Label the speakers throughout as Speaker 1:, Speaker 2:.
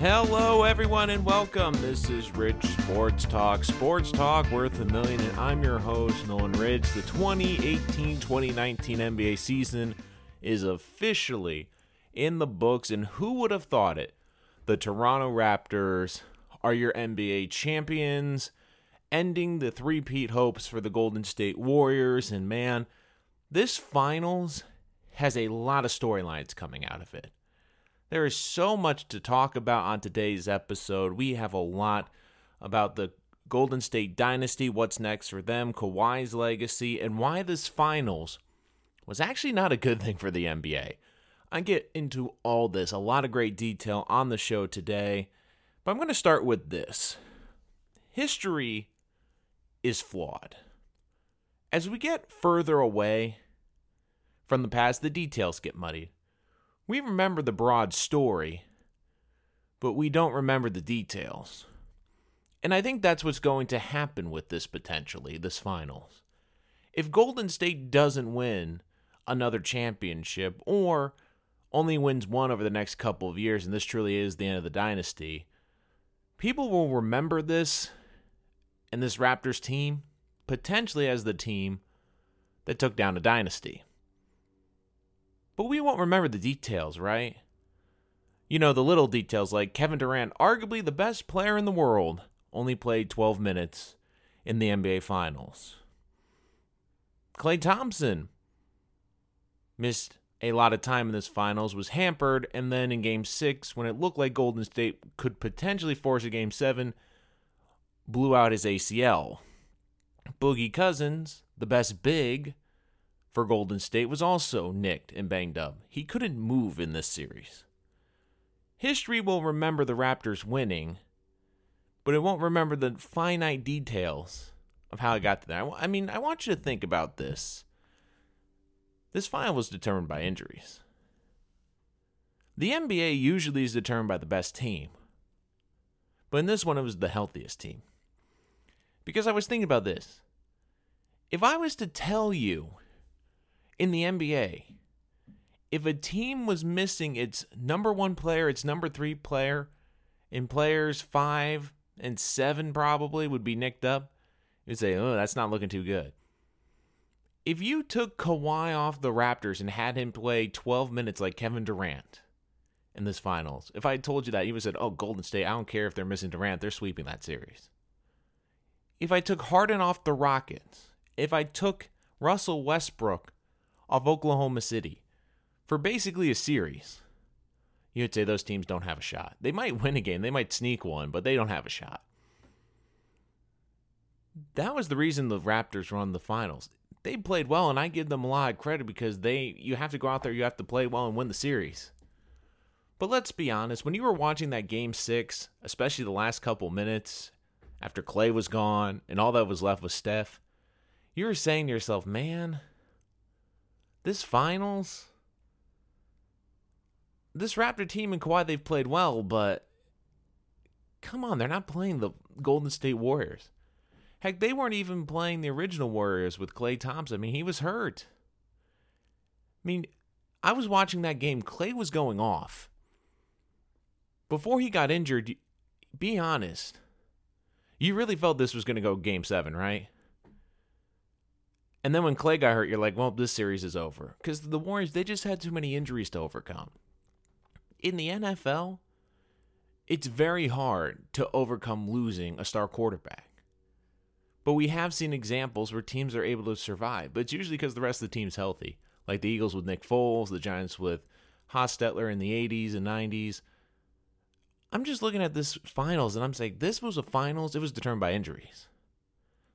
Speaker 1: Hello, everyone, and welcome. This is Rich Sports Talk. Sports Talk worth a million, and I'm your host, Nolan Ridge. The 2018 2019 NBA season is officially in the books, and who would have thought it? The Toronto Raptors are your NBA champions, ending the three-peat hopes for the Golden State Warriors. And man, this finals has a lot of storylines coming out of it. There is so much to talk about on today's episode. We have a lot about the Golden State dynasty, what's next for them, Kawhi's legacy, and why this finals was actually not a good thing for the NBA. I get into all this, a lot of great detail on the show today, but I'm going to start with this. History is flawed. As we get further away from the past, the details get muddied. We remember the broad story, but we don't remember the details. And I think that's what's going to happen with this potentially, this finals. If Golden State doesn't win another championship or only wins one over the next couple of years, and this truly is the end of the dynasty, people will remember this and this Raptors team potentially as the team that took down a dynasty. But we won't remember the details, right? You know, the little details like Kevin Durant, arguably the best player in the world, only played 12 minutes in the NBA Finals. Klay Thompson missed a lot of time in this finals, was hampered, and then in game six, when it looked like Golden State could potentially force a game seven, blew out his ACL. Boogie Cousins, the best big, for Golden State was also nicked and banged up. He couldn't move in this series. History will remember the Raptors winning, but it won't remember the finite details of how it got to there. I mean, I want you to think about this. This final was determined by injuries. The NBA usually is determined by the best team, but in this one, it was the healthiest team. Because I was thinking about this. If I was to tell you in the NBA, if a team was missing its number one player, its number three player, and players five and seven probably would be nicked up, you'd say, oh, that's not looking too good. If you took Kawhi off the Raptors and had him play 12 minutes like Kevin Durant in this finals, if I told you that, you would have said, oh, Golden State, I don't care if they're missing Durant, they're sweeping that series. If I took Harden off the Rockets, if I took Russell Westbrook of Oklahoma City for basically a series, you would say those teams don't have a shot. They might win a game, they might sneak one, but they don't have a shot. That was the reason the Raptors won the finals. They played well, and I give them a lot of credit because they you have to go out there, you have to play well and win the series. But let's be honest, when you were watching that game six, especially the last couple minutes after Klay was gone and all that was left was Steph, you were saying to yourself, man, this finals, this Raptor team and Kawhi, they've played well, but come on, they're not playing the Golden State Warriors. Heck, they weren't even playing the original Warriors with Klay Thompson. I mean, he was hurt. I mean, I was watching that game. Klay was going off. Before he got injured, be honest. You really felt this was going to go game seven, right? And then when Klay got hurt, you're like, well, this series is over. Because the Warriors, they just had too many injuries to overcome. In the NFL, it's very hard to overcome losing a star quarterback. But we have seen examples where teams are able to survive, but it's usually because the rest of the team's healthy. Like the Eagles with Nick Foles, the Giants with Hostetler in the 80s and 90s. I'm just looking at this finals and I'm saying this was a finals, it was determined by injuries.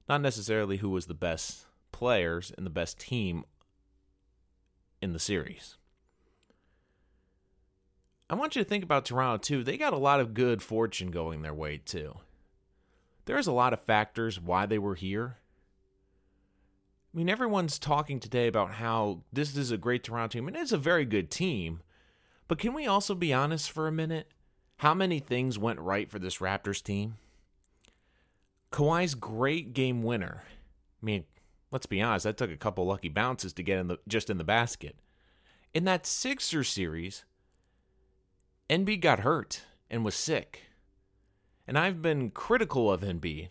Speaker 1: Not necessarily who was the best players and the best team in the series. I want you to think about Toronto too. They got a lot of good fortune going their way too. There's a lot of factors why they were here. I mean, everyone's talking today about how this is a great Toronto team, and it's a very good team. But can we also be honest for a minute? How many things went right for this Raptors team? Kawhi's great game winner. I mean, Let's be honest, that took a couple lucky bounces to get in the just in the basket. In that Sixer series, Embiid got hurt, and was sick. And I've been critical of Embiid.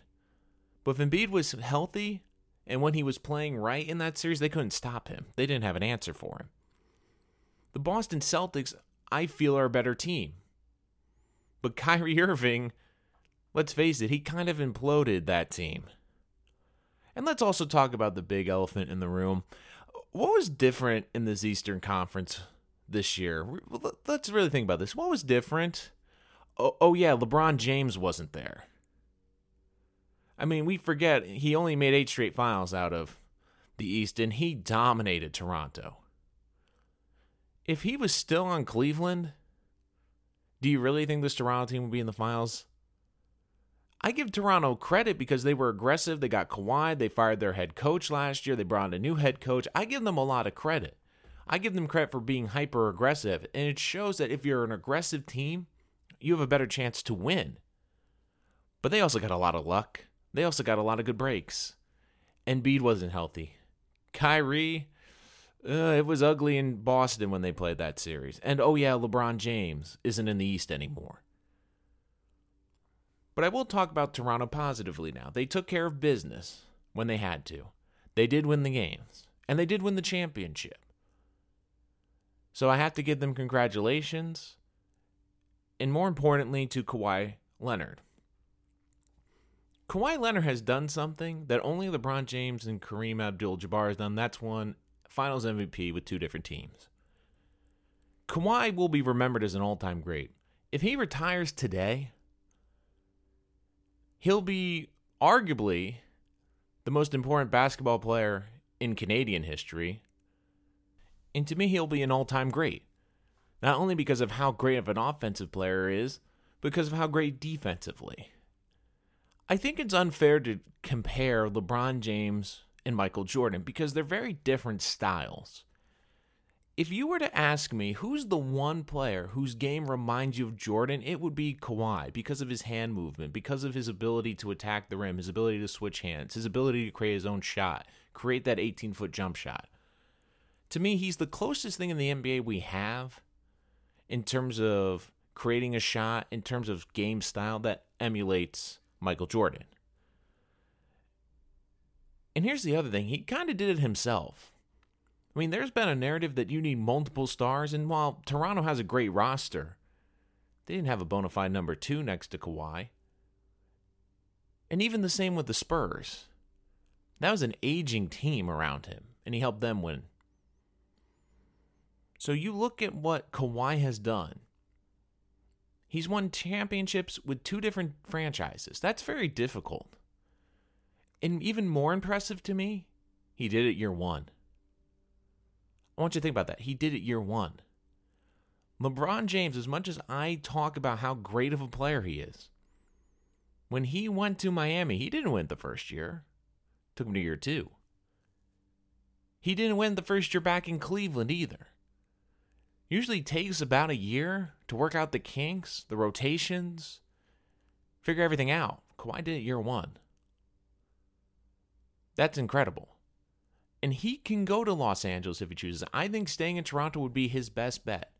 Speaker 1: But if Embiid was healthy and when he was playing right in that series, they couldn't stop him. They didn't have an answer for him. The Boston Celtics, I feel, are a better team. But Kyrie Irving, let's face it, he kind of imploded that team. And let's also talk about the big elephant in the room. What was different in this Eastern Conference this year? Let's really think about this. What was different? Oh, oh yeah, LeBron James wasn't there. I mean, we forget he only made eight straight finals out of the East, and he dominated Toronto. If he was still on Cleveland, do you really think this Toronto team would be in the finals? I give Toronto credit because they were aggressive. They got Kawhi. They fired their head coach last year. They brought in a new head coach. I give them a lot of credit. I give them credit for being hyper aggressive. And it shows that if you're an aggressive team, you have a better chance to win. But they also got a lot of luck. They also got a lot of good breaks. Embiid wasn't healthy. Kyrie, uh, it was ugly in Boston when they played that series. And oh, yeah, LeBron James isn't in the East anymore. But I will talk about Toronto positively now. They took care of business when they had to. They did win the games, and they did win the championship. So I have to give them congratulations, and more importantly, to Kawhi Leonard. Kawhi Leonard has done something that only LeBron James and Kareem Abdul Jabbar has done. That's one finals MVP with two different teams. Kawhi will be remembered as an all time great. If he retires today, he'll be arguably the most important basketball player in Canadian history. And to me, he'll be an all time great. Not only because of how great of an offensive player is, because of how great defensively. I think it's unfair to compare LeBron James and Michael Jordan because they're very different styles. If you were to ask me who's the one player whose game reminds you of Jordan, it would be Kawhi because of his hand movement, because of his ability to attack the rim, his ability to switch hands, his ability to create his own shot, create that 18 foot jump shot. To me, he's the closest thing in the NBA we have in terms of creating a shot, in terms of game style that emulates Michael Jordan. And here's the other thing he kind of did it himself. I mean, there's been a narrative that you need multiple stars, and while Toronto has a great roster, they didn't have a bona fide number two next to Kawhi. And even the same with the Spurs. That was an aging team around him, and he helped them win. So you look at what Kawhi has done He's won championships with two different franchises. That's very difficult. And even more impressive to me, he did it year one. I want you to think about that. He did it year one. LeBron James, as much as I talk about how great of a player he is, when he went to Miami, he didn't win the first year. Took him to year two. He didn't win the first year back in Cleveland either usually takes about a year to work out the kinks, the rotations, figure everything out. Kawhi did it year one. That's incredible. And he can go to Los Angeles if he chooses. I think staying in Toronto would be his best bet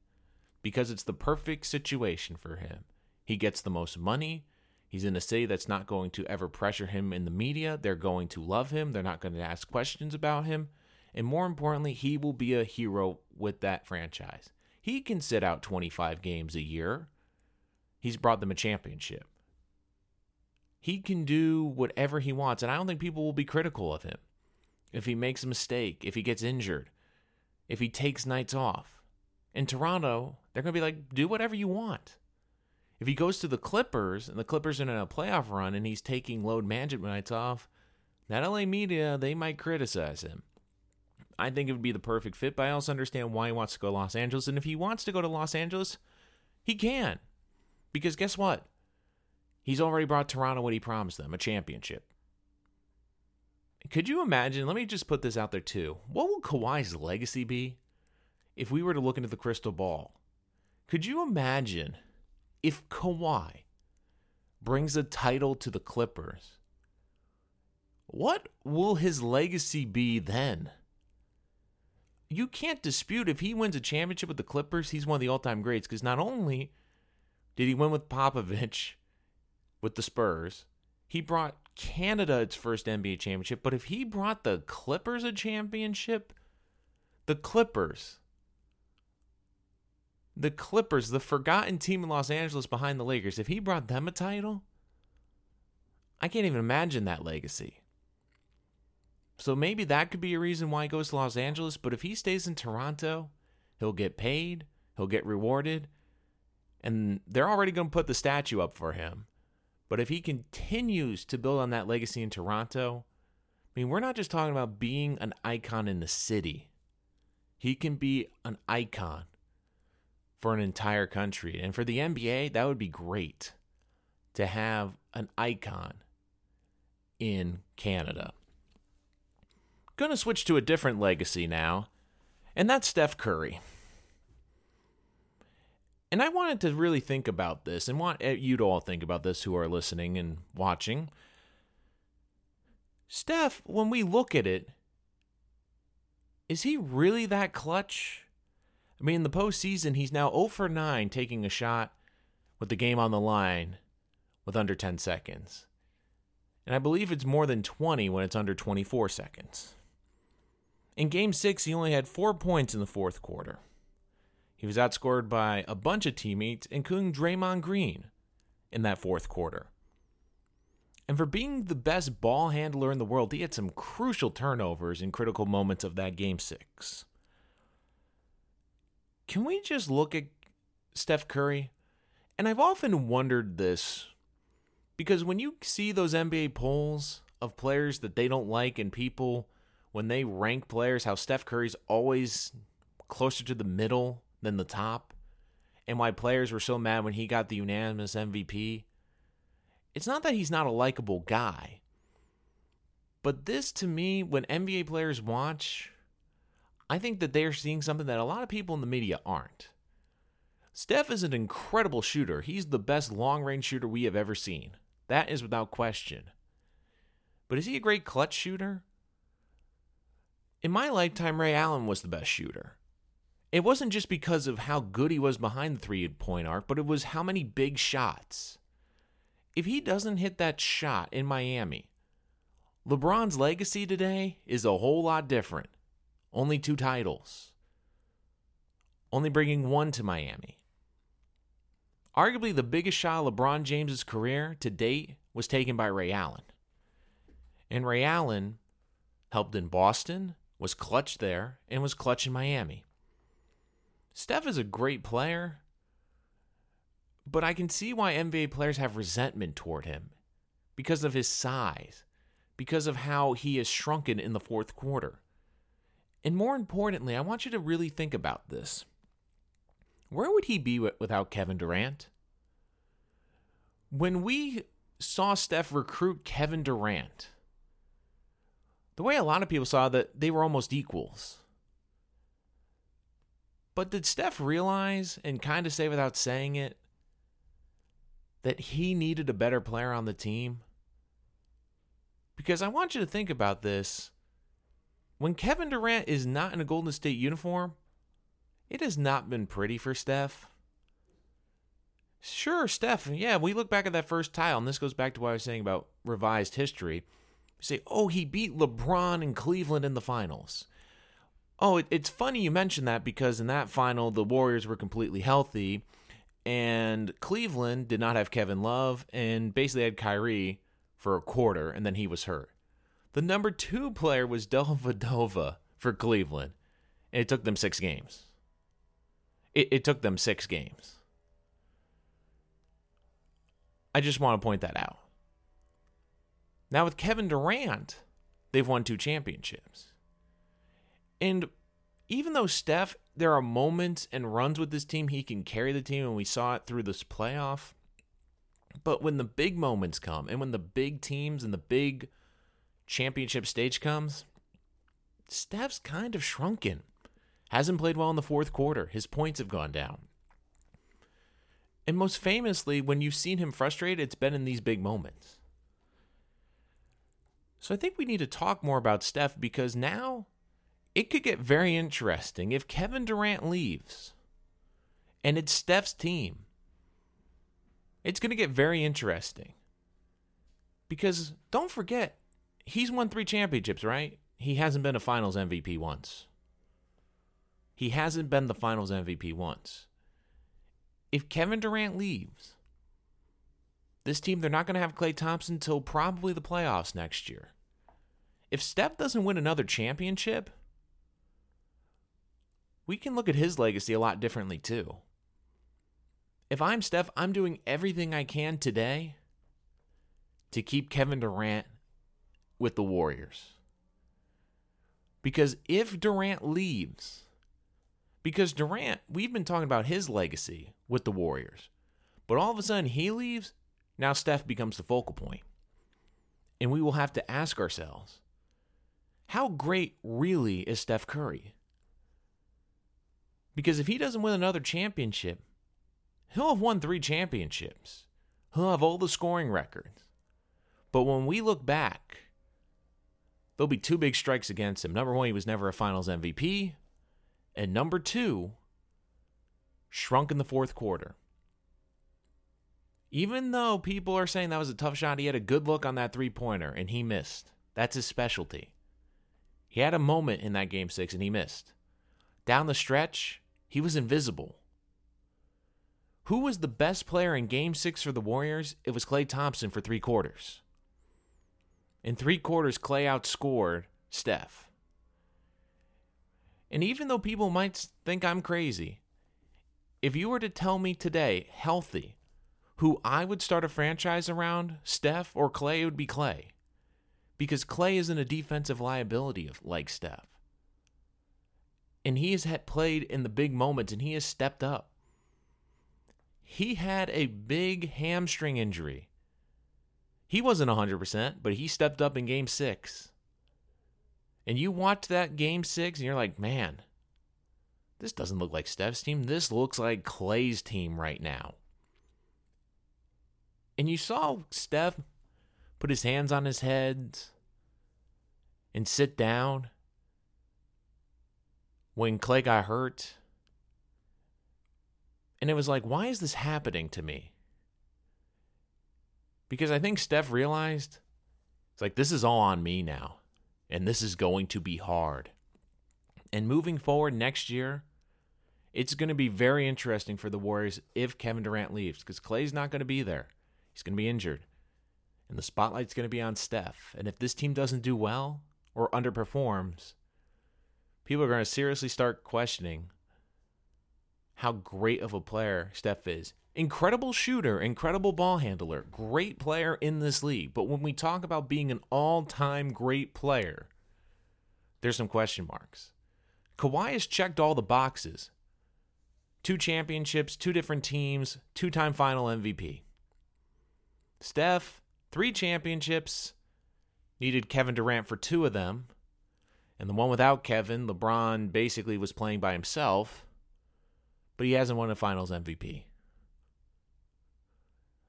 Speaker 1: because it's the perfect situation for him. He gets the most money. He's in a city that's not going to ever pressure him in the media. They're going to love him. They're not going to ask questions about him. And more importantly, he will be a hero with that franchise. He can sit out 25 games a year. He's brought them a championship. He can do whatever he wants, and I don't think people will be critical of him. If he makes a mistake, if he gets injured, if he takes nights off. In Toronto, they're going to be like, do whatever you want. If he goes to the Clippers and the Clippers are in a playoff run and he's taking load management nights off, that LA media, they might criticize him. I think it would be the perfect fit, but I also understand why he wants to go to Los Angeles. And if he wants to go to Los Angeles, he can. Because guess what? He's already brought Toronto what he promised them a championship. Could you imagine? Let me just put this out there too. What will Kawhi's legacy be if we were to look into the crystal ball? Could you imagine if Kawhi brings a title to the Clippers? What will his legacy be then? you can't dispute if he wins a championship with the Clippers, he's one of the all time greats because not only did he win with Popovich with the Spurs. He brought Canada its first NBA championship, but if he brought the Clippers a championship, the Clippers, the Clippers, the forgotten team in Los Angeles behind the Lakers, if he brought them a title, I can't even imagine that legacy. So maybe that could be a reason why he goes to Los Angeles, but if he stays in Toronto, he'll get paid, he'll get rewarded, and they're already going to put the statue up for him. But if he continues to build on that legacy in Toronto, I mean, we're not just talking about being an icon in the city. He can be an icon for an entire country. And for the NBA, that would be great to have an icon in Canada. Going to switch to a different legacy now, and that's Steph Curry. And I wanted to really think about this and want eh, you to all think about this who are listening and watching. Steph, when we look at it, is he really that clutch? I mean, in the postseason, he's now 0 for 9 taking a shot with the game on the line with under 10 seconds. And I believe it's more than 20 when it's under 24 seconds. In game six, he only had four points in the fourth quarter. He was outscored by a bunch of teammates, including Draymond Green, in that fourth quarter. And for being the best ball handler in the world, he had some crucial turnovers in critical moments of that game six. Can we just look at Steph Curry? And I've often wondered this because when you see those NBA polls of players that they don't like and people, when they rank players, how Steph Curry's always closer to the middle than the top, and why players were so mad when he got the unanimous MVP. It's not that he's not a likable guy, but this to me, when NBA players watch, I think that they're seeing something that a lot of people in the media aren't. Steph is an incredible shooter. He's the best long range shooter we have ever seen. That is without question. But is he a great clutch shooter? In my lifetime, Ray Allen was the best shooter. It wasn't just because of how good he was behind the three point arc, but it was how many big shots. If he doesn't hit that shot in Miami, LeBron's legacy today is a whole lot different. Only two titles, only bringing one to Miami. Arguably, the biggest shot of LeBron James's career to date was taken by Ray Allen. And Ray Allen helped in Boston, was clutch there, and was clutch in Miami. Steph is a great player, but I can see why NBA players have resentment toward him because of his size, because of how he is shrunken in the fourth quarter. And more importantly, I want you to really think about this. Where would he be without Kevin Durant? When we saw Steph recruit Kevin Durant, the way a lot of people saw that they were almost equals. But did Steph realize and kind of say without saying it that he needed a better player on the team? Because I want you to think about this. When Kevin Durant is not in a Golden State uniform, it has not been pretty for Steph. Sure, Steph, yeah, we look back at that first tile, and this goes back to what I was saying about revised history. We say, oh, he beat LeBron in Cleveland in the finals. Oh, it, it's funny you mentioned that because in that final, the Warriors were completely healthy, and Cleveland did not have Kevin Love and basically had Kyrie for a quarter, and then he was hurt. The number two player was Dellavedova for Cleveland, and it took them six games. It, it took them six games. I just want to point that out. Now, with Kevin Durant, they've won two championships. And even though Steph, there are moments and runs with this team, he can carry the team, and we saw it through this playoff. But when the big moments come and when the big teams and the big championship stage comes, Steph's kind of shrunken. Hasn't played well in the fourth quarter. His points have gone down. And most famously, when you've seen him frustrated, it's been in these big moments. So I think we need to talk more about Steph because now it could get very interesting if Kevin Durant leaves and it's Steph's team. It's going to get very interesting. Because don't forget, he's won three championships, right? He hasn't been a finals MVP once. He hasn't been the finals MVP once. If Kevin Durant leaves, this team, they're not going to have Klay Thompson until probably the playoffs next year. If Steph doesn't win another championship, we can look at his legacy a lot differently too. If I'm Steph, I'm doing everything I can today to keep Kevin Durant with the Warriors. Because if Durant leaves, because Durant, we've been talking about his legacy with the Warriors, but all of a sudden he leaves, now Steph becomes the focal point. And we will have to ask ourselves how great really is Steph Curry? Because if he doesn't win another championship, he'll have won three championships. He'll have all the scoring records. But when we look back, there'll be two big strikes against him. Number one, he was never a finals MVP. And number two, shrunk in the fourth quarter. Even though people are saying that was a tough shot, he had a good look on that three pointer and he missed. That's his specialty. He had a moment in that game six and he missed. Down the stretch, he was invisible. Who was the best player in game six for the Warriors? It was Klay Thompson for three quarters. In three quarters, Klay outscored Steph. And even though people might think I'm crazy, if you were to tell me today, healthy, who I would start a franchise around, Steph or Klay, it would be Klay. Because Klay isn't a defensive liability of, like Steph. And he has played in the big moments and he has stepped up. He had a big hamstring injury. He wasn't 100%, but he stepped up in game six. And you watch that game six and you're like, man, this doesn't look like Steph's team. This looks like Klay's team right now. And you saw Steph put his hands on his head and sit down when Klay got hurt. And it was like, why is this happening to me? Because I think Steph realized it's like, this is all on me now. And this is going to be hard. And moving forward next year, it's going to be very interesting for the Warriors if Kevin Durant leaves because Klay's not going to be there. He's going to be injured. And the spotlight's going to be on Steph. And if this team doesn't do well or underperforms, people are going to seriously start questioning how great of a player Steph is. Incredible shooter, incredible ball handler, great player in this league. But when we talk about being an all time great player, there's some question marks. Kawhi has checked all the boxes two championships, two different teams, two time final MVP. Steph, three championships, needed Kevin Durant for two of them. And the one without Kevin, LeBron basically was playing by himself, but he hasn't won a finals MVP.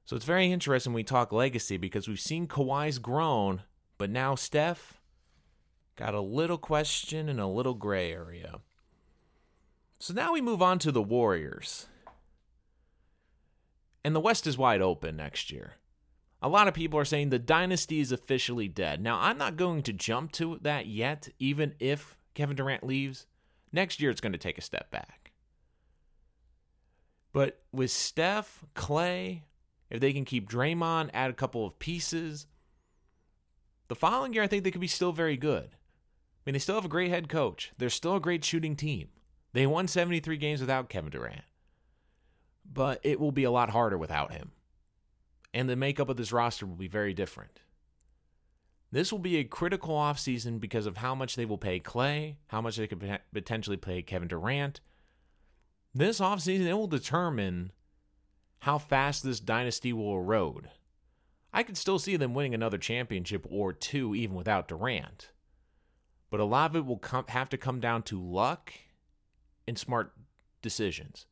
Speaker 1: So it's very interesting when we talk legacy because we've seen Kawhi's grown, but now Steph got a little question and a little gray area. So now we move on to the Warriors. And the West is wide open next year a lot of people are saying the dynasty is officially dead. Now, I'm not going to jump to that yet, even if Kevin Durant leaves. Next year, it's going to take a step back. But with Steph, Klay, if they can keep Draymond, add a couple of pieces, the following year, I think they could be still very good. I mean, they still have a great head coach. They're still a great shooting team. They won 73 games without Kevin Durant. But it will be a lot harder without him and the makeup of this roster will be very different. This will be a critical offseason because of how much they will pay Klay, how much they could potentially pay Kevin Durant. This offseason, it will determine how fast this dynasty will erode. I could still see them winning another championship or two even without Durant. But a lot of it will come, have to come down to luck and smart decisions.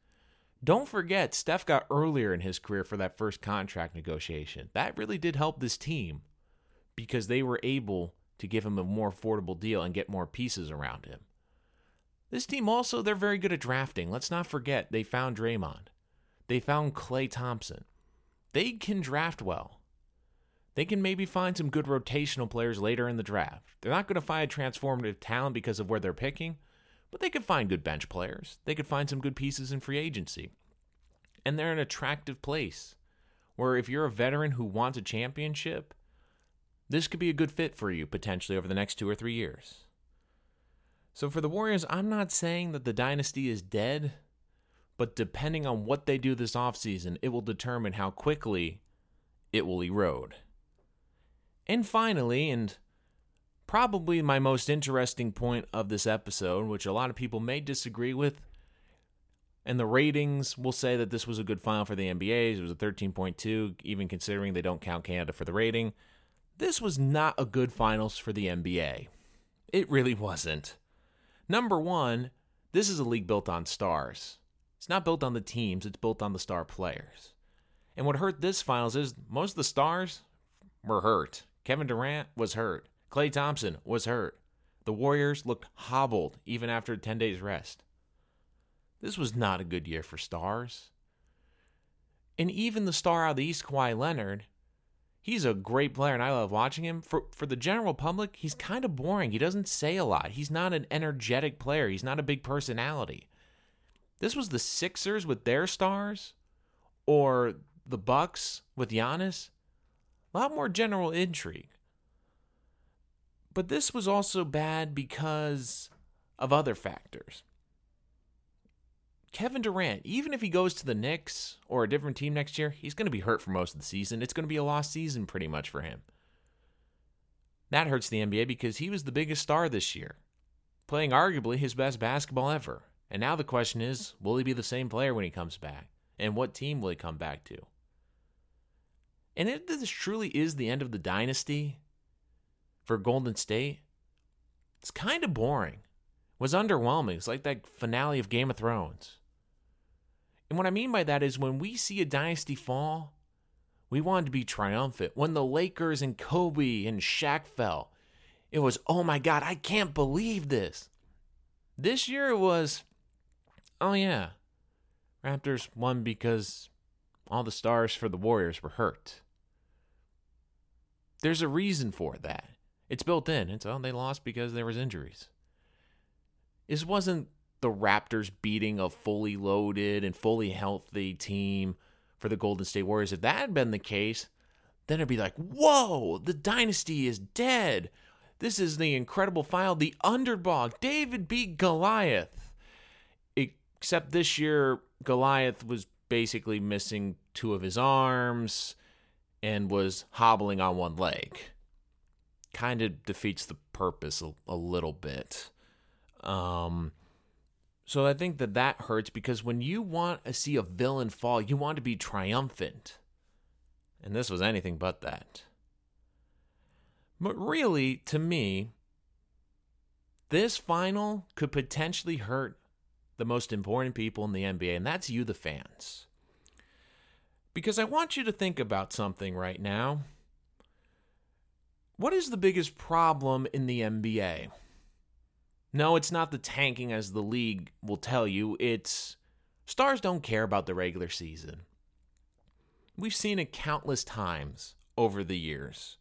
Speaker 1: Don't forget, Steph got earlier in his career for that first contract negotiation. That really did help this team because they were able to give him a more affordable deal and get more pieces around him. This team also, they're very good at drafting. Let's not forget, they found Draymond. They found Klay Thompson. they can draft well. They can maybe find some good rotational players later in the draft. They're not going to find transformative talent because of where they're picking, but they could find good bench players. They could find some good pieces in free agency. And they're an attractive place where if you're a veteran who wants a championship, this could be a good fit for you potentially over the next two or three years. So for the Warriors, I'm not saying that the dynasty is dead, but depending on what they do this offseason, it will determine how quickly it will erode. And finally, and probably my most interesting point of this episode, which a lot of people may disagree with, and the ratings will say that this was a good final for the NBAs. It was a 13.2, even considering they don't count Canada for the rating. This was not a good finals for the NBA. It really wasn't. Number one, this is a league built on stars. It's not built on the teams, it's built on the star players. And what hurt this finals is most of the stars were hurt. Kevin Durant was hurt. Klay Thompson was hurt. The Warriors looked hobbled even after 10 days rest. This was not a good year for stars. And even the star out of the East, Kawhi Leonard, he's a great player and I love watching him. For for the general public, he's kind of boring. He doesn't say a lot. He's not an energetic player. He's not a big personality. This was the Sixers with their stars or the Bucks with Giannis. A lot more general intrigue. But this was also bad because of other factors. Kevin Durant, even if he goes to the Knicks or a different team next year, he's going to be hurt for most of the season. It's going to be a lost season pretty much for him. That hurts the NBA because he was the biggest star this year, playing arguably his best basketball ever. And now the question is will he be the same player when he comes back? And what team will he come back to? And if this truly is the end of the dynasty for Golden State, it's kind of boring. It was underwhelming. It's like that finale of Game of Thrones. And what I mean by that is when we see a dynasty fall, we want to be triumphant. When the Lakers and Kobe and Shaq fell, it was, oh my God, I can't believe this. This year it was, oh yeah, Raptors won because all the stars for the Warriors were hurt. There's a reason for that. It's built in. It's oh they lost because there was injuries. This wasn't the Raptors beating a fully loaded and fully healthy team for the Golden State Warriors. If that had been the case, then it'd be like, whoa, the dynasty is dead. This is the incredible file. The underdog, David beat Goliath. Except this year, Goliath was basically missing two of his arms and was hobbling on one leg. Kind of defeats the purpose a, a little bit. Um, so I think that that hurts because when you want to see a villain fall, you want to be triumphant. And this was anything but that. But really, to me, this final could potentially hurt the most important people in the NBA, and that's you, the fans. Because I want you to think about something right now. What is the biggest problem in the NBA? No, it's not the tanking as the league will tell you. It's stars don't care about the regular season. We've seen it countless times over the years.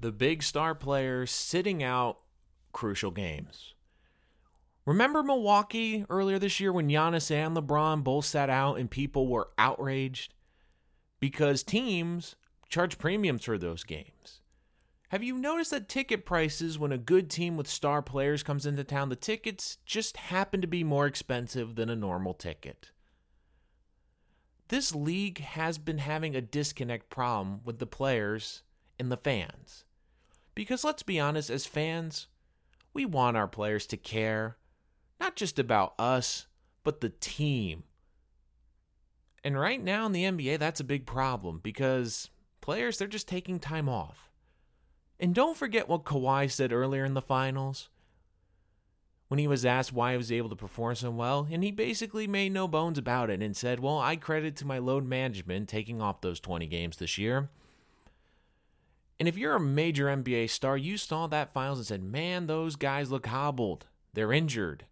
Speaker 1: The big star players sitting out crucial games. Remember Milwaukee earlier this year when Giannis and LeBron both sat out and people were outraged? because teams charge premiums for those games. Have you noticed that ticket prices when a good team with star players comes into town, the tickets just happen to be more expensive than a normal ticket? This league has been having a disconnect problem with the players and the fans. Because let's be honest, as fans, we want our players to care, not just about us, but the team and right now in the NBA, that's a big problem because players, they're just taking time off. And don't forget what Kawhi said earlier in the finals when he was asked why he was able to perform so well. And he basically made no bones about it and said, Well, I credit to my load management taking off those 20 games this year. And if you're a major NBA star, you saw that finals and said, Man, those guys look hobbled. They're injured.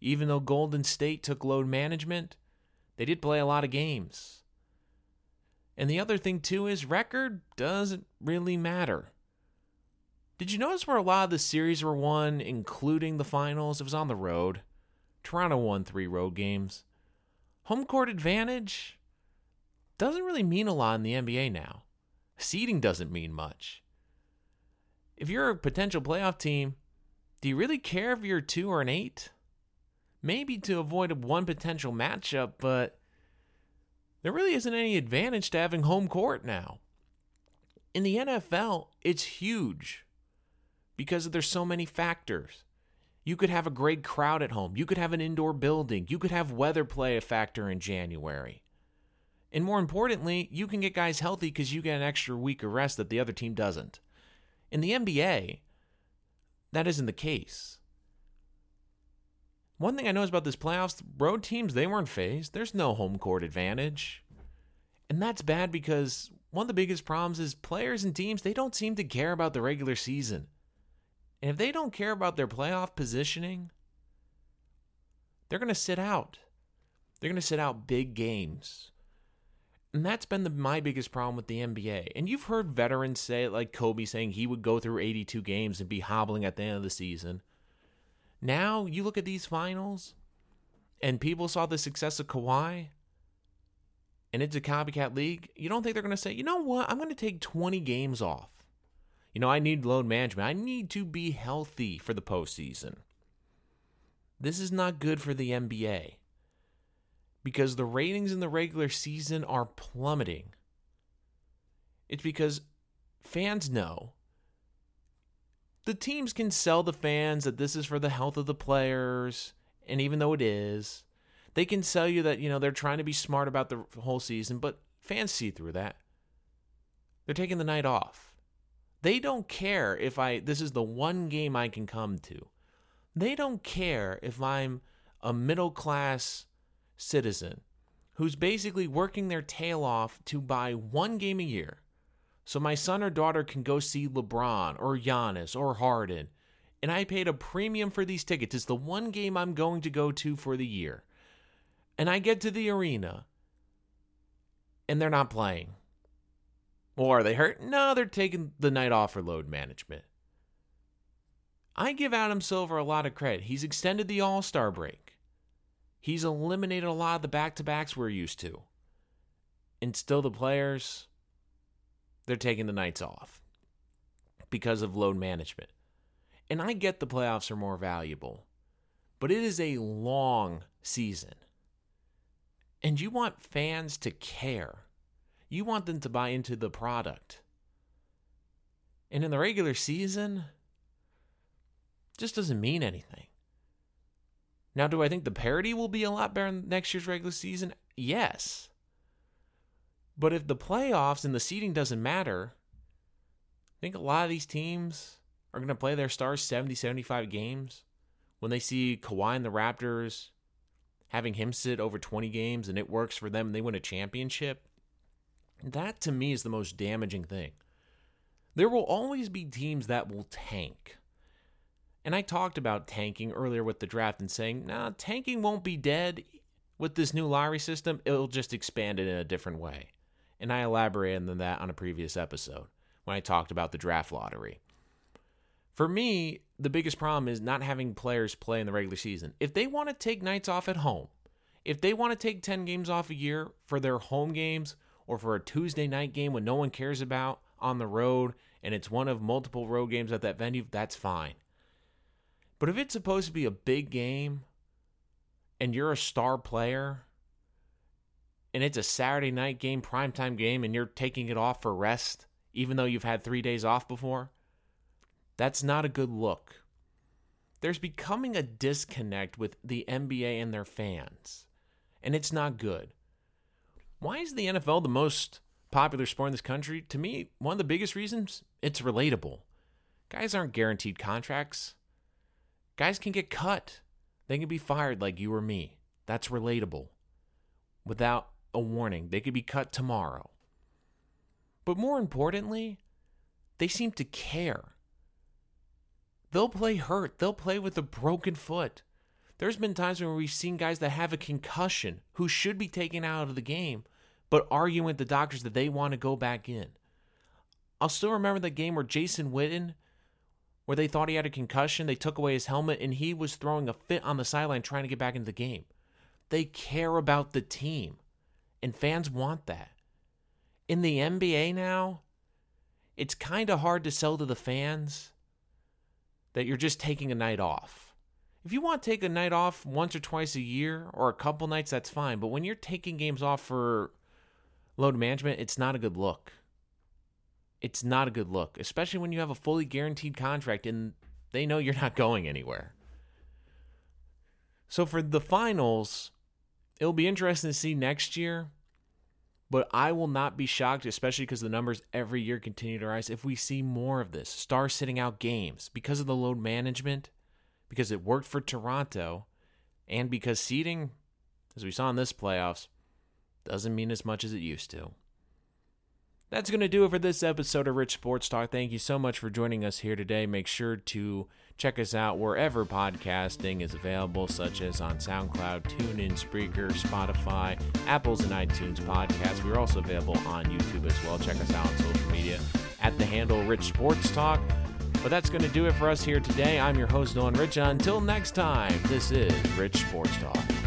Speaker 1: Even though Golden State took load management, they did play a lot of games. And the other thing, too, is record doesn't really matter. Did you notice where a lot of the series were won, including the finals? It was on the road. Toronto won three road games. Home court advantage doesn't really mean a lot in the NBA now. Seeding doesn't mean much. If you're a potential playoff team, do you really care if you're two or an eight? Maybe to avoid one potential matchup, but there really isn't any advantage to having home court now. In the NFL, it's huge because there's so many factors. You could have a great crowd at home. You could have an indoor building. You could have weather play a factor in January. And more importantly, you can get guys healthy because you get an extra week of rest that the other team doesn't. In the NBA, that isn't the case. One thing I know is about this playoffs, road teams, they weren't phased. There's no home court advantage. And that's bad because one of the biggest problems is players and teams, they don't seem to care about the regular season. And if they don't care about their playoff positioning, they're going to sit out. They're going to sit out big games. And that's been the, my biggest problem with the NBA. And you've heard veterans say it, like Kobe saying he would go through 82 games and be hobbling at the end of the season. Now you look at these finals, and people saw the success of Kawhi, and it's a copycat league. You don't think they're going to say, you know what, I'm going to take 20 games off. You know, I need load management. I need to be healthy for the postseason. This is not good for the NBA because the ratings in the regular season are plummeting. It's because fans know the teams can sell the fans that this is for the health of the players, and even though it is, they can sell you that, you know, they're trying to be smart about the whole season, but fans see through that. They're taking the night off. They don't care if I this is the one game I can come to. They don't care if I'm a middle class citizen who's basically working their tail off to buy one game a year so my son or daughter can go see LeBron or Giannis or Harden. And I paid a premium for these tickets. It's the one game I'm going to go to for the year. And I get to the arena and they're not playing. Well, are they hurt? No, they're taking the night off for load management. I give Adam Silver a lot of credit. He's extended the All Star break. He's eliminated a lot of the back to backs we're used to. And still, the players, they're taking the nights off because of load management. And I get the playoffs are more valuable, but it is a long season. And you want fans to care. You want them to buy into the product. And in the regular season, just doesn't mean anything. Now, do I think the parity will be a lot better next year's regular season? Yes. But if the playoffs and the seeding doesn't matter, I think a lot of these teams are going to play their stars 70, 75 games. When they see Kawhi and the Raptors having him sit over 20 games and it works for them and they win a championship, that to me is the most damaging thing. There will always be teams that will tank. And I talked about tanking earlier with the draft and saying, nah, tanking won't be dead with this new lottery system. It'll just expand it in a different way. And I elaborated on that on a previous episode when I talked about the draft lottery. For me, the biggest problem is not having players play in the regular season. If they want to take nights off at home, if they want to take 10 games off a year for their home games or for a Tuesday night game when no one cares about on the road and it's one of multiple road games at that venue, that's fine. But if it's supposed to be a big game and you're a star player and it's a Saturday night game, primetime game, and you're taking it off for rest, even though you've had three days off before, that's not a good look. There's becoming a disconnect with the NBA and their fans, and it's not good. Why is the NFL the most popular sport in this country? To me, one of the biggest reasons it's relatable. Guys aren't guaranteed contracts. Guys can get cut. They can be fired like you or me. That's relatable. Without a warning, they could be cut tomorrow. But more importantly, they seem to care. They'll play hurt, they'll play with a broken foot. There's been times when we've seen guys that have a concussion who should be taken out of the game, but arguing with the doctors that they want to go back in. I'll still remember the game where Jason Witten, where they thought he had a concussion, they took away his helmet, and he was throwing a fit on the sideline trying to get back into the game. They care about the team, and fans want that. In the NBA now, it's kind of hard to sell to the fans that you're just taking a night off. If you want to take a night off once or twice a year or a couple nights, that's fine. But when you're taking games off for load management, it's not a good look. It's not a good look, especially when you have a fully guaranteed contract and they know you're not going anywhere. So for the finals, it'll be interesting to see next year. But I will not be shocked, especially because the numbers every year continue to rise, if we see more of this. Stars sitting out games because of the load management, because it worked for Toronto, and because seeding, as we saw in this playoffs, doesn't mean as much as it used to. That's going to do it for this episode of Rich Sports Talk. Thank you so much for joining us here today. Make sure to check us out wherever podcasting is available, such as on SoundCloud, TuneIn, Spreaker, Spotify, Apple's and iTunes podcasts. We're also available on YouTube as well. Check us out on social media at the handle Rich Sports Talk. But that's going to do it for us here today. I'm your host, Nolan Rich. Until next time, this is Rich Sports Talk.